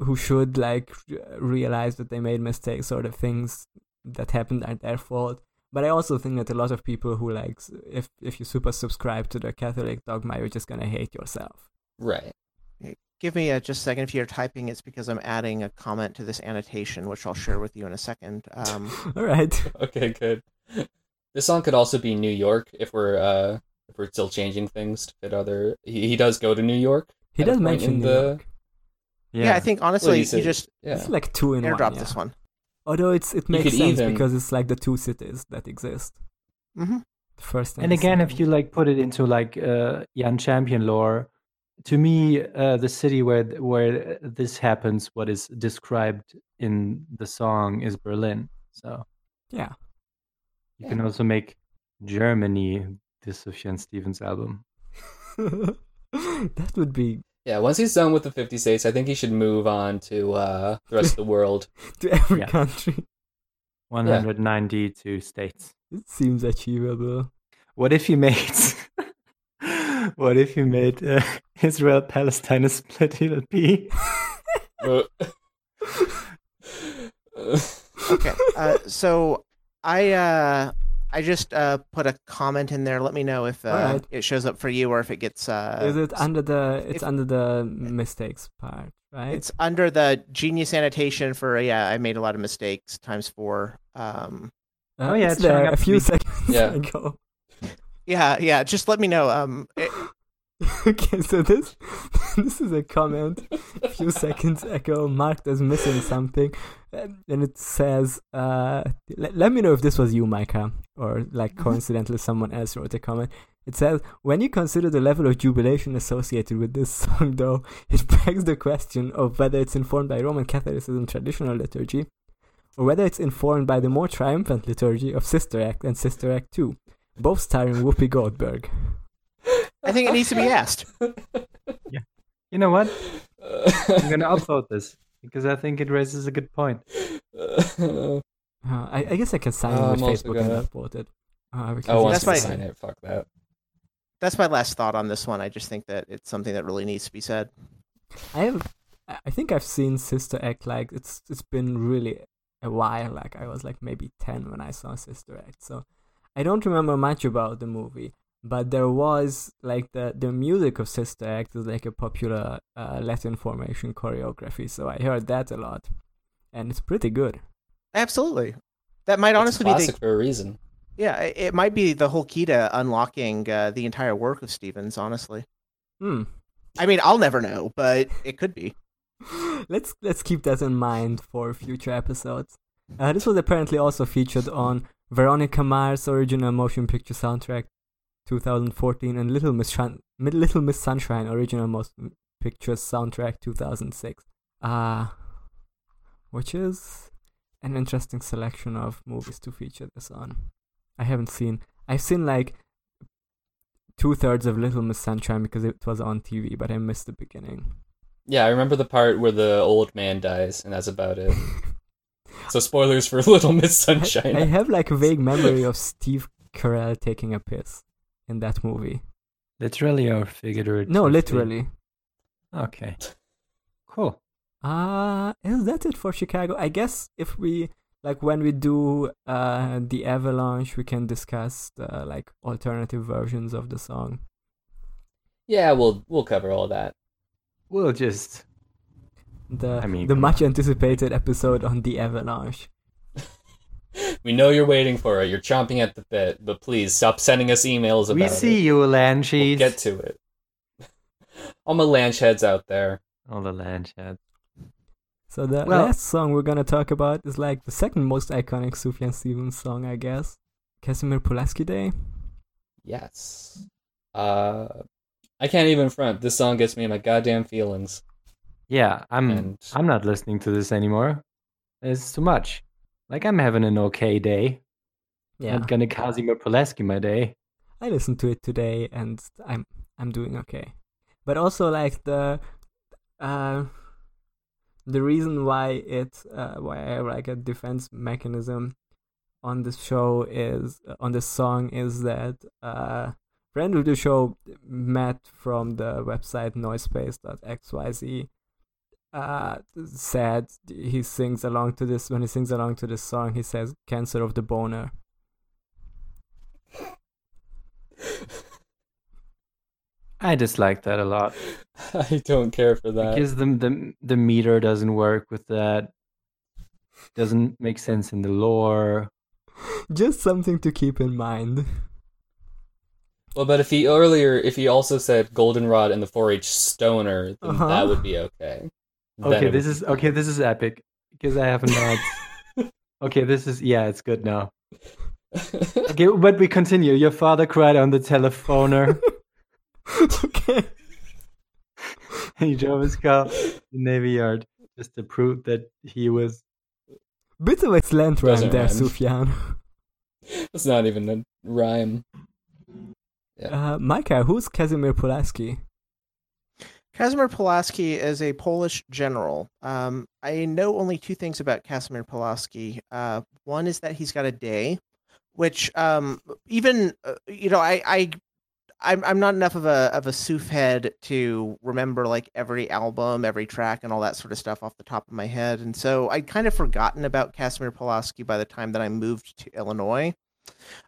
who should like realize that they made mistakes or the things that happened are their fault. But I also think that a lot of people who like if if you super subscribe to the Catholic dogma, you're just gonna hate yourself. Right. Give me a, just a second. If you're typing, it's because I'm adding a comment to this annotation, which I'll share with you in a second. Um, All right. Okay. Good. This song could also be New York if we're uh if we're still changing things to fit other. He, he does go to New York. He does mention New the- York. yeah. I think honestly, Well, you, you just Yeah. It's like two in airdrop one. Yeah. this one. Although it's it makes sense even- because it's like the two cities that exist. mm-hmm. The first and, and again, if you like put it into like uh, Jan Champion lore, to me, uh, the city where where this happens, what is described in the song, is Berlin. So yeah, you can also make Germany the Sufjan Stevens album. that would be Yeah. Once he's done with the fifty states, I think he should move on to uh the rest of the world. to every Yeah. country. 192 states. It seems achievable. What if he made? What if he made uh, Israel Palestine a split LP? Uh, Okay. Uh, so I uh, I just uh, put a comment in there. Let me know if uh, Alright. it shows up for you or if it gets. Uh, Is it under the? It's if- under the mistakes part, right? It's under the genius annotation for yeah. I made a lot of mistakes times four. Um, oh, yeah, it's it's there up a few be- seconds Yeah. ago. Yeah, yeah. Just let me know. Um, it- okay, so this this is a comment a few seconds ago marked as missing something, and it says, uh, let, "Let me know if this was you, Micah, or like coincidentally someone else wrote a comment." It says, "When you consider the level of jubilation associated with this song, though, it begs the question of whether it's informed by Roman Catholicism traditional liturgy." Or whether it's informed by the more triumphant liturgy of Sister Act and Sister Act 2, both starring Whoopi Goldberg. I think it needs to be asked. Yeah. You know what? I'm gonna upload this because I think it raises a good point. Uh, I, I guess I can sign Oh, in with Facebook and gonna- upload it. Uh, oh, once That's you my- sign it, fuck that. That's my last thought on this one. I just think that it's something that really needs to be said. I have, I I think I've seen Sister Act like it's it's been really a while. Like I was like maybe ten when I saw Sister Act, so I don't remember much about the movie. But there was like the the music of Sister Act is like a popular uh, Latin formation choreography, so I heard that a lot, and it's pretty good. Absolutely. That might It's honestly be the classic for a reason. yeah. It, it might be the whole key to unlocking uh, the entire work of Stevens. Honestly, Hmm. I mean, I'll never know, but it could be. let's let's keep that in mind for future episodes. Uh, this was apparently also featured on Veronica Mars' original motion picture soundtrack 2014 and Little Miss, Shun- Little Miss Sunshine original motion picture soundtrack 2006. Uh, which is an interesting selection of movies to feature this on. I haven't seen. I've seen like two thirds of Little Miss Sunshine because it was on TV, but I missed the beginning. Yeah, I remember the part where the old man dies, and that's about it. so spoilers for Little Miss Sunshine. I, I have like a vague memory of Steve Carell taking a piss in that movie. Literally or figuratively? No, literally. Okay. Cool. Uh is that it for Chicago? I guess if we like when we do uh the Avalanche, we can discuss the, like alternative versions of the song. yeah, we'll we'll cover all that. We'll just. The I mean, the much anticipated episode on the Avalanche. We know you're waiting for it. You're chomping at the bit, but please stop sending us emails about it. We it. see you, We'll Lanchies. get to it. All my lanch heads out there. All the Lanchad. So the Well- last song we're gonna talk about is like the second most iconic Sufjan Stevens song, I guess. Casimir Pulaski Day. Yes. Uh, I can't even front. This song gets me in my goddamn feelings. Yeah, I'm. And I'm not listening to this anymore. It's too much. Like I'm having an okay day. Yeah. Not gonna Casimir Pulaski my day. I listened to it today and I'm I'm doing okay. But also like the uh the reason why it uh, why I have like a defense mechanism on this show is on this song is that uh friend of the show Matt from the website noisepace.xyz uh said he sings along to this when he sings along to this song he says cancer of the boner I dislike that a lot I don't care for that. because the the the meter doesn't work with that. Doesn't make sense in the lore. just something to keep in mind Well, but if he earlier, if he also said goldenrod and the 4-H stoner, then Uh-huh. that would be okay. Then Okay, this is okay. This is epic because I have not. okay, this is yeah, it's good now. Okay, but we continue. Your father cried on the telephoner. okay he drove his car to the Navy Yard just to prove that he was. Bit of a slant rhyme Doesn't there, rhyme. Sufjan. It's not even a rhyme. Uh, Micah, who's Casimir Pulaski? Casimir Pulaski is a Polish general. Um, I know only two things about Casimir Pulaski. Uh, one is that he's got a day, which um, even uh, you know I I I'm I'm not enough of a of a Suf head to remember like every album, every track, and all that sort of stuff off the top of my head, and so I'd kind of forgotten about Casimir Pulaski by the time that I moved to Illinois.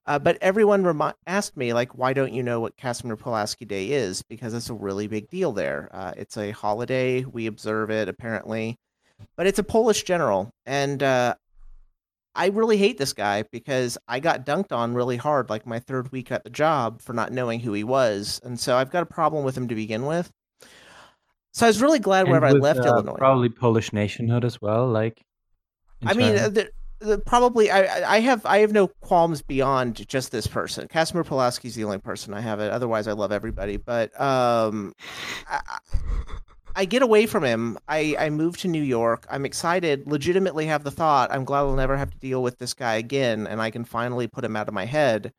Uh, but everyone remi- asked me, like, why don't you know what Casimir Pulaski Day is? Because it's a really big deal there. Uh, it's a holiday. We observe it, apparently. But it's a Polish general. And uh, I really hate this guy because I got dunked on really hard, like my third week at the job, for not knowing who he was. And so I've got a problem with him to begin with. So I was really glad and whenever I left uh, Illinois. Probably Polish nationhood as well. Like, I mean, turn. Uh, probably I I- have I have no qualms beyond just this person. Casimir Pulaski's the only person I have it. Otherwise, I love everybody. But um, I, I- I get away from him. I I move to New York. I'm excited. Legitimately, have the thought. I'm glad I'll never have to deal with this guy again, and I can finally put him out of my head.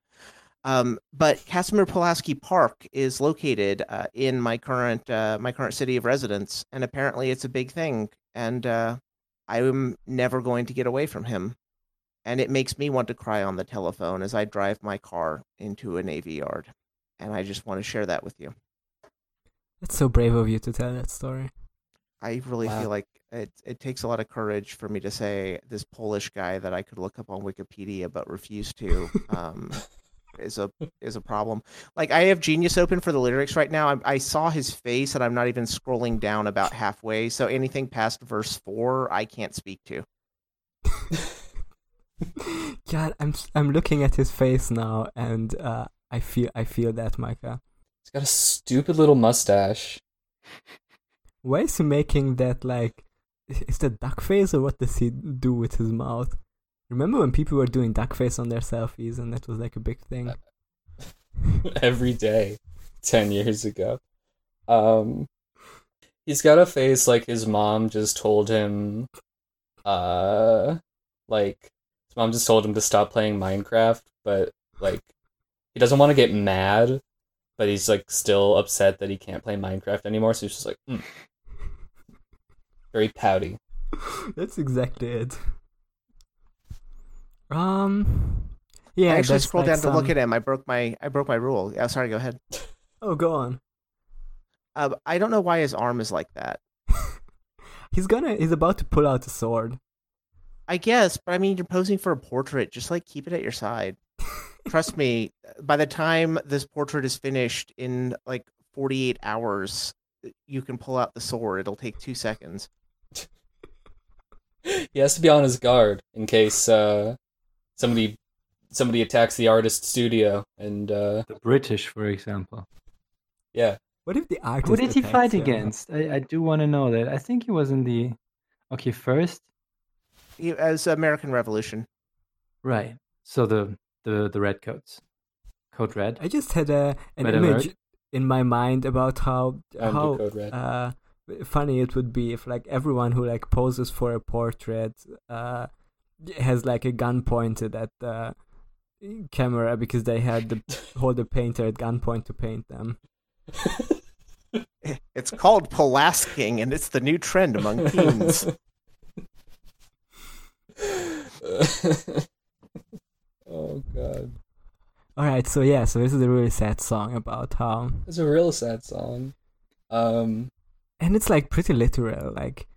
Um, but Casimir Pulaski Park is located uh, in my current uh, my current city of residence, and apparently it's a big thing. And uh, I'm never going to get away from him. And it makes me want to cry on the telephone as I drive my car into a Navy yard. And I just want to share that with you. It's so brave of you to tell that story. I really Wow. feel like it, it takes a lot of courage for me to say this Polish guy that I could look up on Wikipedia but refuse to um, is a is a problem. Like I have Genius open for the lyrics right now. I, I saw his face and I'm not even scrolling down about halfway. So anything past verse four, I can't speak to. God, I'm I'm looking at his face now, and uh, I feel I feel that, Micah. He's got a stupid little mustache. why is he making that like? Is that duck face or what does he do with his mouth? Remember when people were doing duck face on their selfies and that was like a big thing? every day 10 years ago um he's got a face like his mom just told him uh like his mom just told him to stop playing minecraft but like he doesn't want to get mad but he's like still upset that he can't play minecraft anymore so he's just like mm. very pouty That's exactly it. Um, yeah. I actually that's scrolled like down to look at him. I broke my I broke my rule. Yeah, sorry. Go ahead. Oh, go on. Uh, I don't know why his arm is like that. He's gonna. He's about to pull out a sword. I guess, but I mean, you're posing for a portrait. Just like keep it at your side. Trust me. By the time this portrait is finished in like 48 hours, you can pull out the sword. It'll take two seconds. he has to be on his guard in case uh somebody somebody attacks the artist studio and uh The British, for example. yeah What if the artist? Who did he fight him? against? I, I do want to know that. I think he was in the. Okay, first, He- As American Revolution. right. So the the the redcoats, code red. I just had a an Red image alert. in my mind about how I'm how code red uh funny it would be if like everyone who like poses for a portrait uh has like a gun pointed at the camera because they had to hold the painter at gunpoint to paint them. It's called Pelasking, and it's the new trend among teens. oh god All right, so yeah, so this is a really sad song about how it's a real sad song um and it's like pretty literal like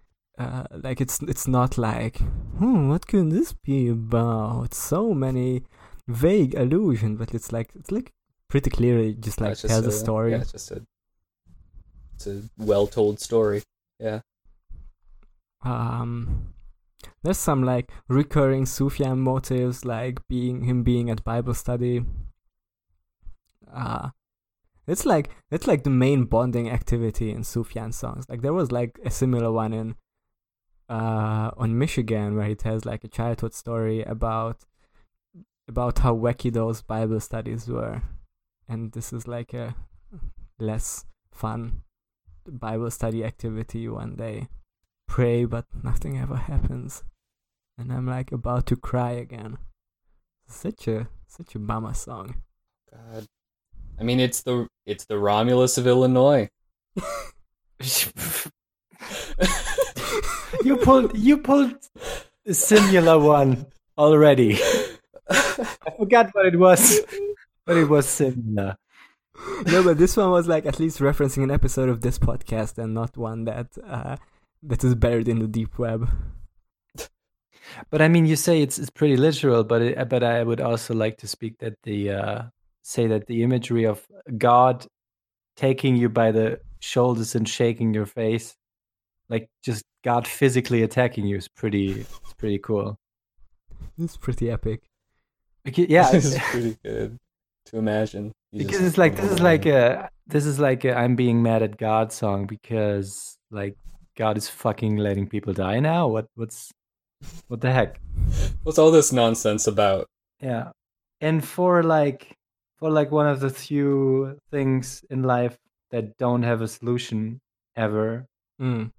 uh, like it's it's not like hmm what could this be about? So many vague allusions but it's like it's like pretty clearly just like tells a story. yeah it's just a it's a well told story yeah. Um there's some like recurring Sufyan motives like being him being at Bible study. Uh it's like it's like the main bonding activity in Sufyan songs. Like there was like a similar one in uh on Michigan where he tells like a childhood story about about how wacky those Bible studies were. And this is like a less fun Bible study activity when they pray but nothing ever happens. And i'm like about to cry again. Such a such a bummer song. God. I mean it's the it's the romulus of illinois you pulled you pulled a similar one already. I forgot what it was, but it was similar. no but this one was like at least referencing an episode of this podcast and not one that uh that is buried in the deep web But I mean, you say it's it's pretty literal, but it, but I would also like to speak that the uh, say that the imagery of God taking you by the shoulders and shaking your face, like just God physically attacking you, is pretty it's pretty cool. it's pretty epic Because, yeah, it's pretty good to imagine You because it's like this is like a this is like a I'm being mad at God song because like God is fucking letting people die now. What what's what the heck? what's all this nonsense about Yeah. And for like for like one of the few things in life that don't have a solution ever, mm.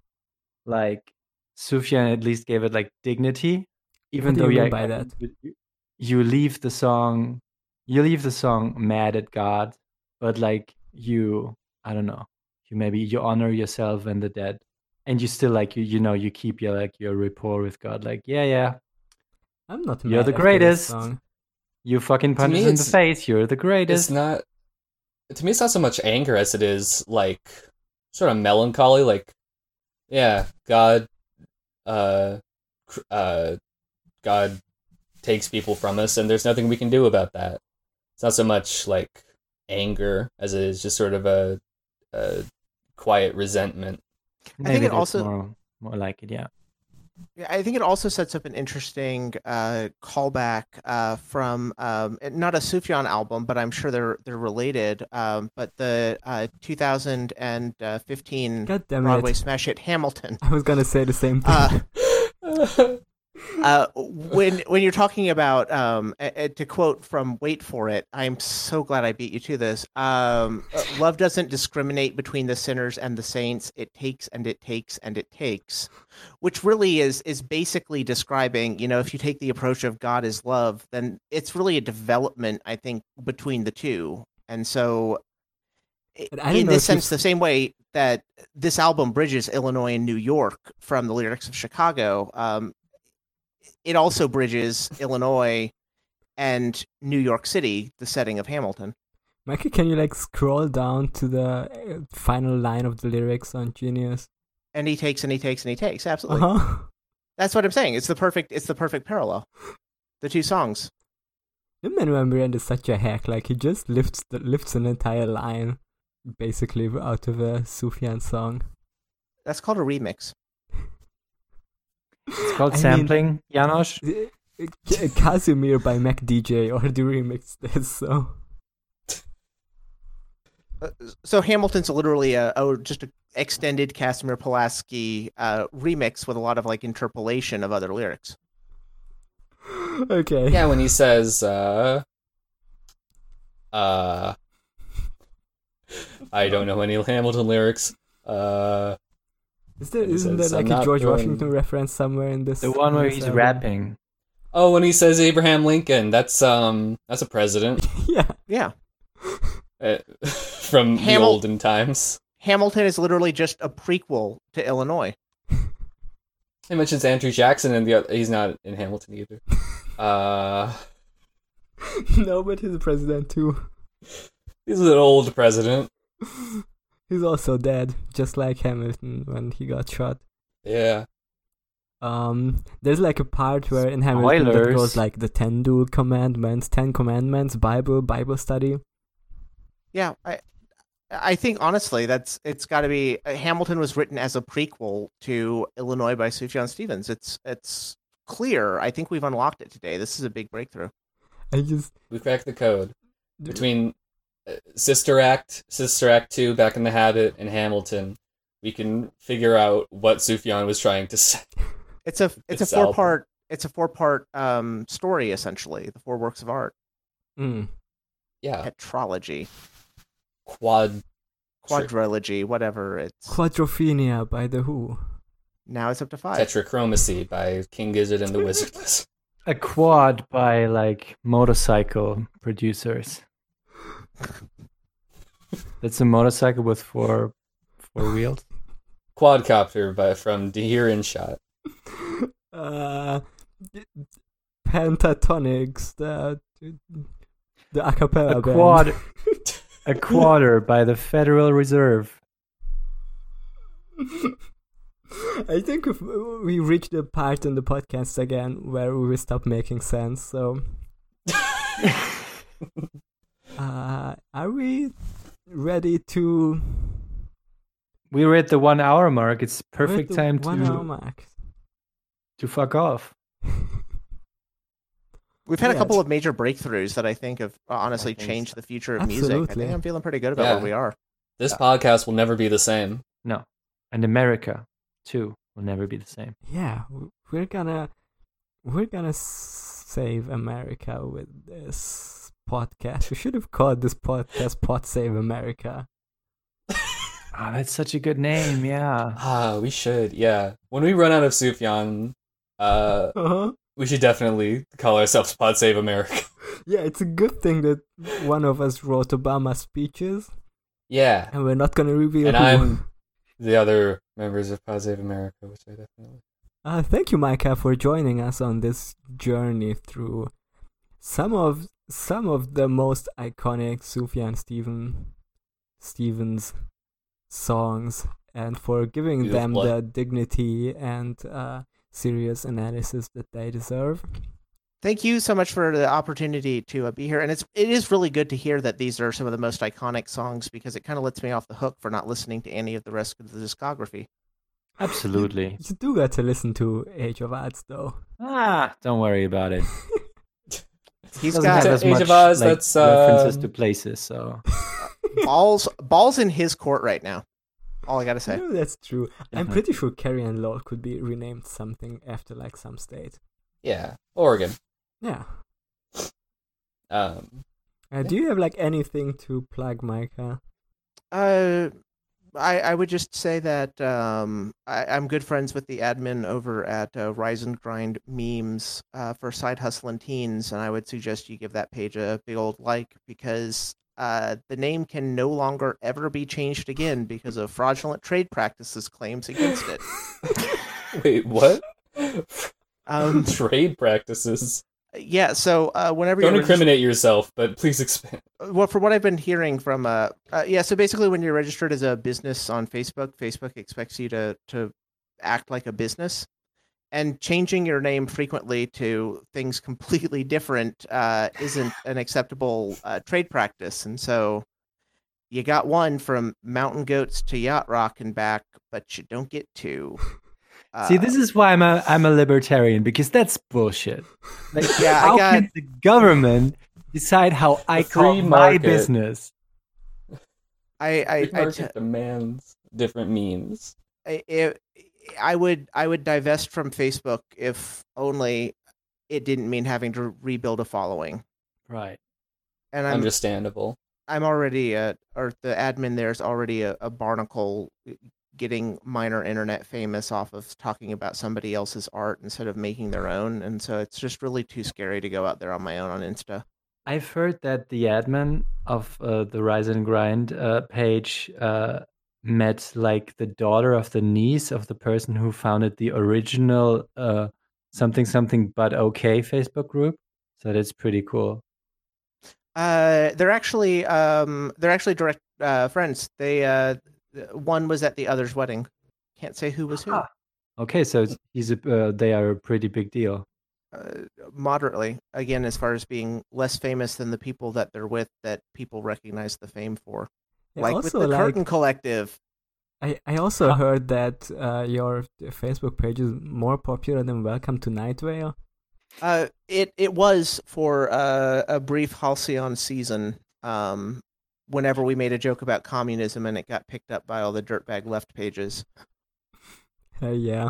Like Sufjan at least gave it like dignity. Even though you yeah, by that? you- you leave the song you leave the song mad at God, but like you I don't know, you maybe you honor yourself and the dead. And you still like you you know, you keep your like your rapport with God, like, yeah, yeah, i'm not You're mad the greatest. you fucking To punch me, in the face, you're the greatest. it's not to me it's not so much anger as it is like sort of melancholy like yeah god uh uh god takes people from us and there's nothing we can do about that it's not so much like anger as it is just sort of a, a quiet resentment I Maybe think it also- more more like it, yeah. Yeah, I think it also sets up an interesting uh, callback uh, from um, not a Sufjan album, but I'm sure they're they're related. Um, but the uh, 2015 Broadway smash hit Hamilton. I was gonna say the same thing. Uh, when when you're talking about um, a- a- to quote from Wait for It, I'm so glad I beat you to this. Um, uh, Love doesn't discriminate between the sinners and the saints. It takes and it takes and it takes, which really is is basically describing. You know, if you take the approach of God is love, then it's really a development, I think, between the two. And so, in this sense, the same way that this album bridges Illinois and New York from the lyrics of Chicago, um, it also bridges Illinois and New York City, the setting of Hamilton. Mikey, can you like scroll down to the uh, final line of the lyrics on Genius? And he takes and he takes and he takes. Absolutely, Uh huh. that's what I'm saying. It's the perfect. It's the perfect parallel. The two songs. Lin-Manuel Miranda is such a hack. Like he just lifts the, lifts an entire line, basically out of a Sufjan song. That's called a remix. It's called I sampling, Janosch. Uh, Casimir by Mac DJ already remixed this, so Uh, So Hamilton's literally a oh just an extended Casimir Pulaski uh, remix with a lot of like interpolation of other lyrics. okay. yeah, when he says, uh, uh, I don't know any Hamilton lyrics. Uh, Is there He isn't there like "I'm a George doing- Washington reference somewhere in this? The one where he's album? rapping. oh, when he says Abraham Lincoln, that's um, that's a president yeah. Yeah, uh, from the olden times. Hamilton is literally just a prequel to Illinois. He mentions Andrew Jackson, and the other, he's not in Hamilton either. Uh, no, but he's a president too. he's an old president. He's also dead, just like Hamilton when he got shot. Yeah. Um, there's like a part where in Hamilton that Spoilers. goes like the ten duel commandments, ten commandments, Bible, Bible study. Yeah, I I think honestly that's it's got to be uh, Hamilton was written as a prequel to Illinois by Sufjan Stevens. It's it's clear. I think we've unlocked it today. This is a big breakthrough. I just We cracked the code between Sister Act, Sister Act Two, Back in the Habit, and Hamilton. We can figure out what Sufjan was trying to say. It's a it's This a four part it's a four part um story essentially. The four works of art. mm. Yeah, Tetralogy, quad. quadrilogy, whatever. It's Quadrophenia by the Who. now it's up to five. Tetrachromacy by King Gizzard and the Wizardless. A quad by like motorcycle producers. That's a motorcycle with four four wheels. Quadcopter by from Deer and Shot. Uh, Pentatonix, the the a cappella A band. quad a quarter by the Federal Reserve. I think if we reached the part in the podcast again where we will stop making sense. So, uh, are we ready to? We are at the one hour mark. It's perfect the time one hour to mark. to fuck off. We've had a couple it's- of major breakthroughs that I think have uh, honestly think changed so. the future of music. I think I'm feeling pretty good about Yeah. where we are. This podcast will never be the same. No. And America too will never be the same. Yeah, we're gonna we're gonna save America with this podcast. We should have called this podcast "Pod Save America." Oh, that's such a good name. Yeah. Ah, we should. Yeah, when we run out of Sufjan, uh, Uh-huh. we should definitely call ourselves Pod Save America. Yeah, it's a good thing that one of us wrote Obama speeches, yeah, and we're not gonna reveal and who. I'm the other members of Pod Save America, which I definitely. Uh, thank you, Micah, for joining us on this journey through some of some of the most iconic Sufjan Steven Stevens songs, and for giving Beautiful them the dignity and uh, serious analysis that they deserve. Thank you so much for the opportunity to uh, be here, and it's it is really good to hear that these are some of the most iconic songs because it kind of lets me off the hook for not listening to any of the rest of the discography. Absolutely. You do get to listen to Age of Adz though. Ah, don't worry about it. He's Doesn't got have as Age much of Oz, like, that's, references um, to places. So balls balls in his court right now. All I gotta say. No, that's true. I'm Uh-huh. pretty sure Carrie and Lowell could be renamed something after like some state. Yeah, Oregon. Yeah. Um, Uh, do you have like anything to plug, Micah? Uh, I I would just say that um I, I'm good friends with the admin over at uh, Rise and Grind Memes uh, for Side Hustlin' Teens, and I would suggest you give that page a big old like because uh the name can no longer ever be changed again because of fraudulent trade practices claims against it. wait, what? Um, Trade practices. Yeah. So uh, whenever you Don't incriminate yourself, but please expand. well from what i've been hearing from uh, uh yeah so basically when you're registered as a business on facebook facebook expects you to to act like a business and changing your name frequently to things completely different uh isn't an acceptable uh, trade practice and so you got one from mountain goats to yacht rock and back but you don't get two uh, see, this is why I'm a I'm a libertarian because that's bullshit. Like, Yeah, I how got- can the government decide how I The call free my business? i i, I, demands different means. I- I, I would I would divest from Facebook if only it didn't mean having to rebuild a following. Right. And I'm Understandable. I'm already a or the admin there is already a, a barnacle getting minor internet famous off of talking about somebody else's art instead of making their own, and so it's just really too scary to go out there on my own on Insta. I've heard that the admin of uh, the Rise and Grind uh, page uh, met like the daughter of the niece of the person who founded the original uh, something something but okay Facebook group. So that's pretty cool. Uh, they're actually um they're actually direct uh, friends. They uh one was at the other's wedding. Can't say who was who. Ah. Okay, so it's- he's a, uh, they are a pretty big deal. uh, moderately again as far as being less famous than the people that they're with that people recognize the fame for Yeah, like with the like, curtain collective I, I also heard that uh, your Facebook page is more popular than Welcome to Night Vale. uh it it was for uh, a brief halcyon season um whenever we made a joke about communism and it got picked up by all the dirtbag left pages Uh, yeah.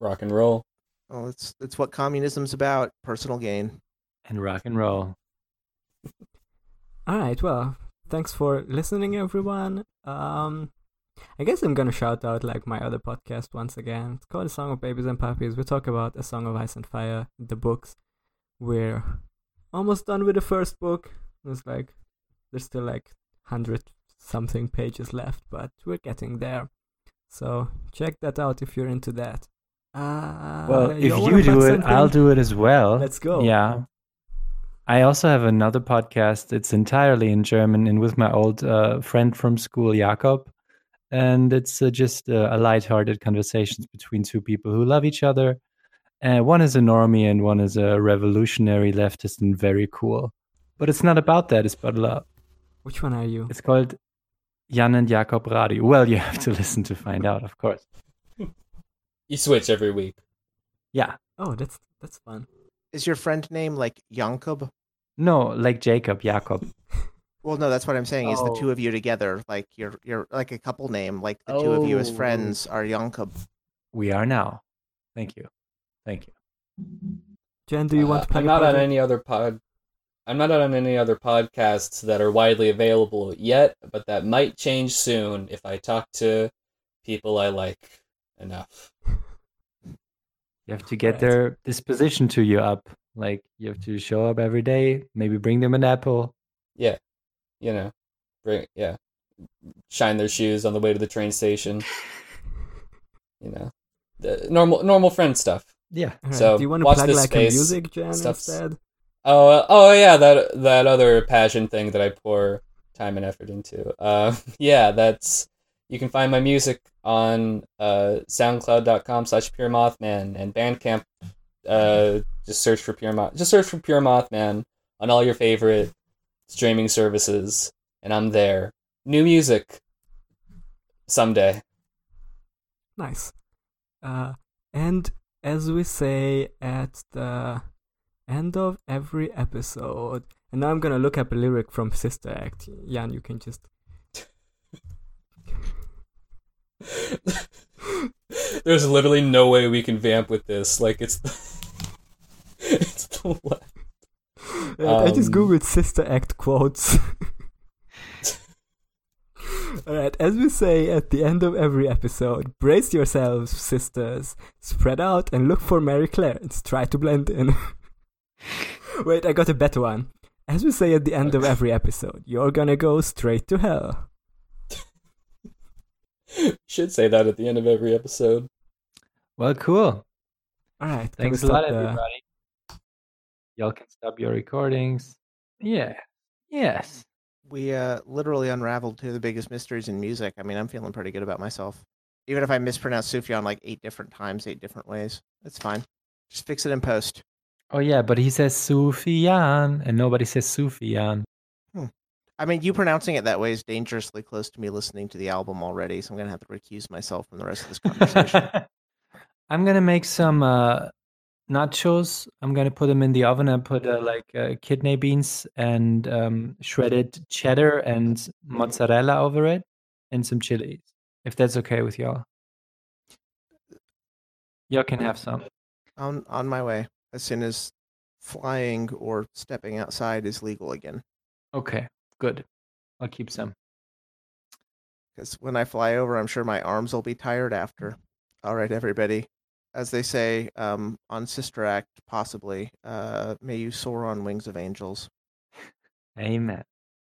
Rock and roll. well it's it's what communism's about personal gain And rock and roll. All right. Well, thanks for listening, everyone. Um, I guess I'm gonna shout out like my other podcast once again. It's called "A Song of Babies and Puppies." We talk about "A Song of Ice and Fire," the books. We're almost done with the first book. There's like there's still like hundred something pages left, but we're getting there. So check that out if you're into that. Uh, Well, if you do it, something? I'll do it as well. Let's go. Yeah. I also have another podcast. It's entirely in German and with my old uh, friend from school, Jakob. And it's uh, just uh, a lighthearted conversations between two people who love each other. Uh, one is a normie and one is a revolutionary leftist and very cool. But it's not about that. It's about love. Which one are you? It's called Jan and Jakob Radio. Well, you have to listen to find out, of course. You switch every week. Yeah. Oh, that's that's fun. is your friend name like Jakob No, like Jacob, Jakob. well no that's what i'm saying is the Oh. two of you together like you're you're like a couple name like the two of you as Oh. friends are Jakob We are now. Thank you. Thank you. Jen, do you want Uh, to plug I'm not on any other pod. I'm not on any other podcasts that are widely available yet, but that might change soon if I talk to people I like enough. You have to get Right. their disposition to you up. Like you have to show up every day, maybe bring them an apple. Yeah, you know, bring yeah, shine their shoes on the way to the train station. You know, the normal normal friend stuff. Yeah. Alright, So, do you want to watch plug this like space a music Jen stuffs. instead? Oh, uh, oh yeah, that that other passion thing that I pour time and effort into. Uh, yeah, that's you can find my music on uh, SoundCloud.com slash Pure Mothman and Bandcamp. Uh, just search for Pure Moth. Just search for Pure Mothman on all your favorite streaming services, and I'm there. New music someday. Nice. Uh, and as we say at the end of every episode, and now I'm gonna look up a lyric from Sister Act. Jan, you can just. There's literally no way we can vamp with this. Like it's the, it's the left. I just Um, googled Sister Act quotes. Alright, as we say at the end of every episode, brace yourselves, sisters. Spread out and look for Mary Clarence. Try to blend in. Wait, I got a better one. As we say at the end of every episode, you're gonna go straight to hell. Should say that at the end of every episode. Well, cool. Alright, Thanks a lot, the- everybody. Y'all can stop your recordings. Yeah. Yes. We uh, literally unraveled two of the biggest mysteries in music. I mean, I'm feeling pretty good about myself. Even if I mispronounce Sufjan like eight different times, eight different ways, it's fine. Just fix it in post. Oh yeah, but he says Sufyan, and nobody says Sufyan. I mean, you pronouncing it that way is dangerously close to me listening to the album already, so I'm gonna have to recuse myself from the rest of this conversation. I'm gonna make some uh, nachos. I'm gonna put them in the oven and put uh, like uh, kidney beans and um, shredded cheddar and mozzarella over it, and some chilies. If that's okay with y'all, y'all can have some. on on my way as soon as flying or stepping outside is legal again. Okay, good. I'll keep some. Because when I fly over, I'm sure my arms will be tired after. All right, everybody. As they say um, on Sister Act, possibly, uh, may you soar on wings of angels. Amen.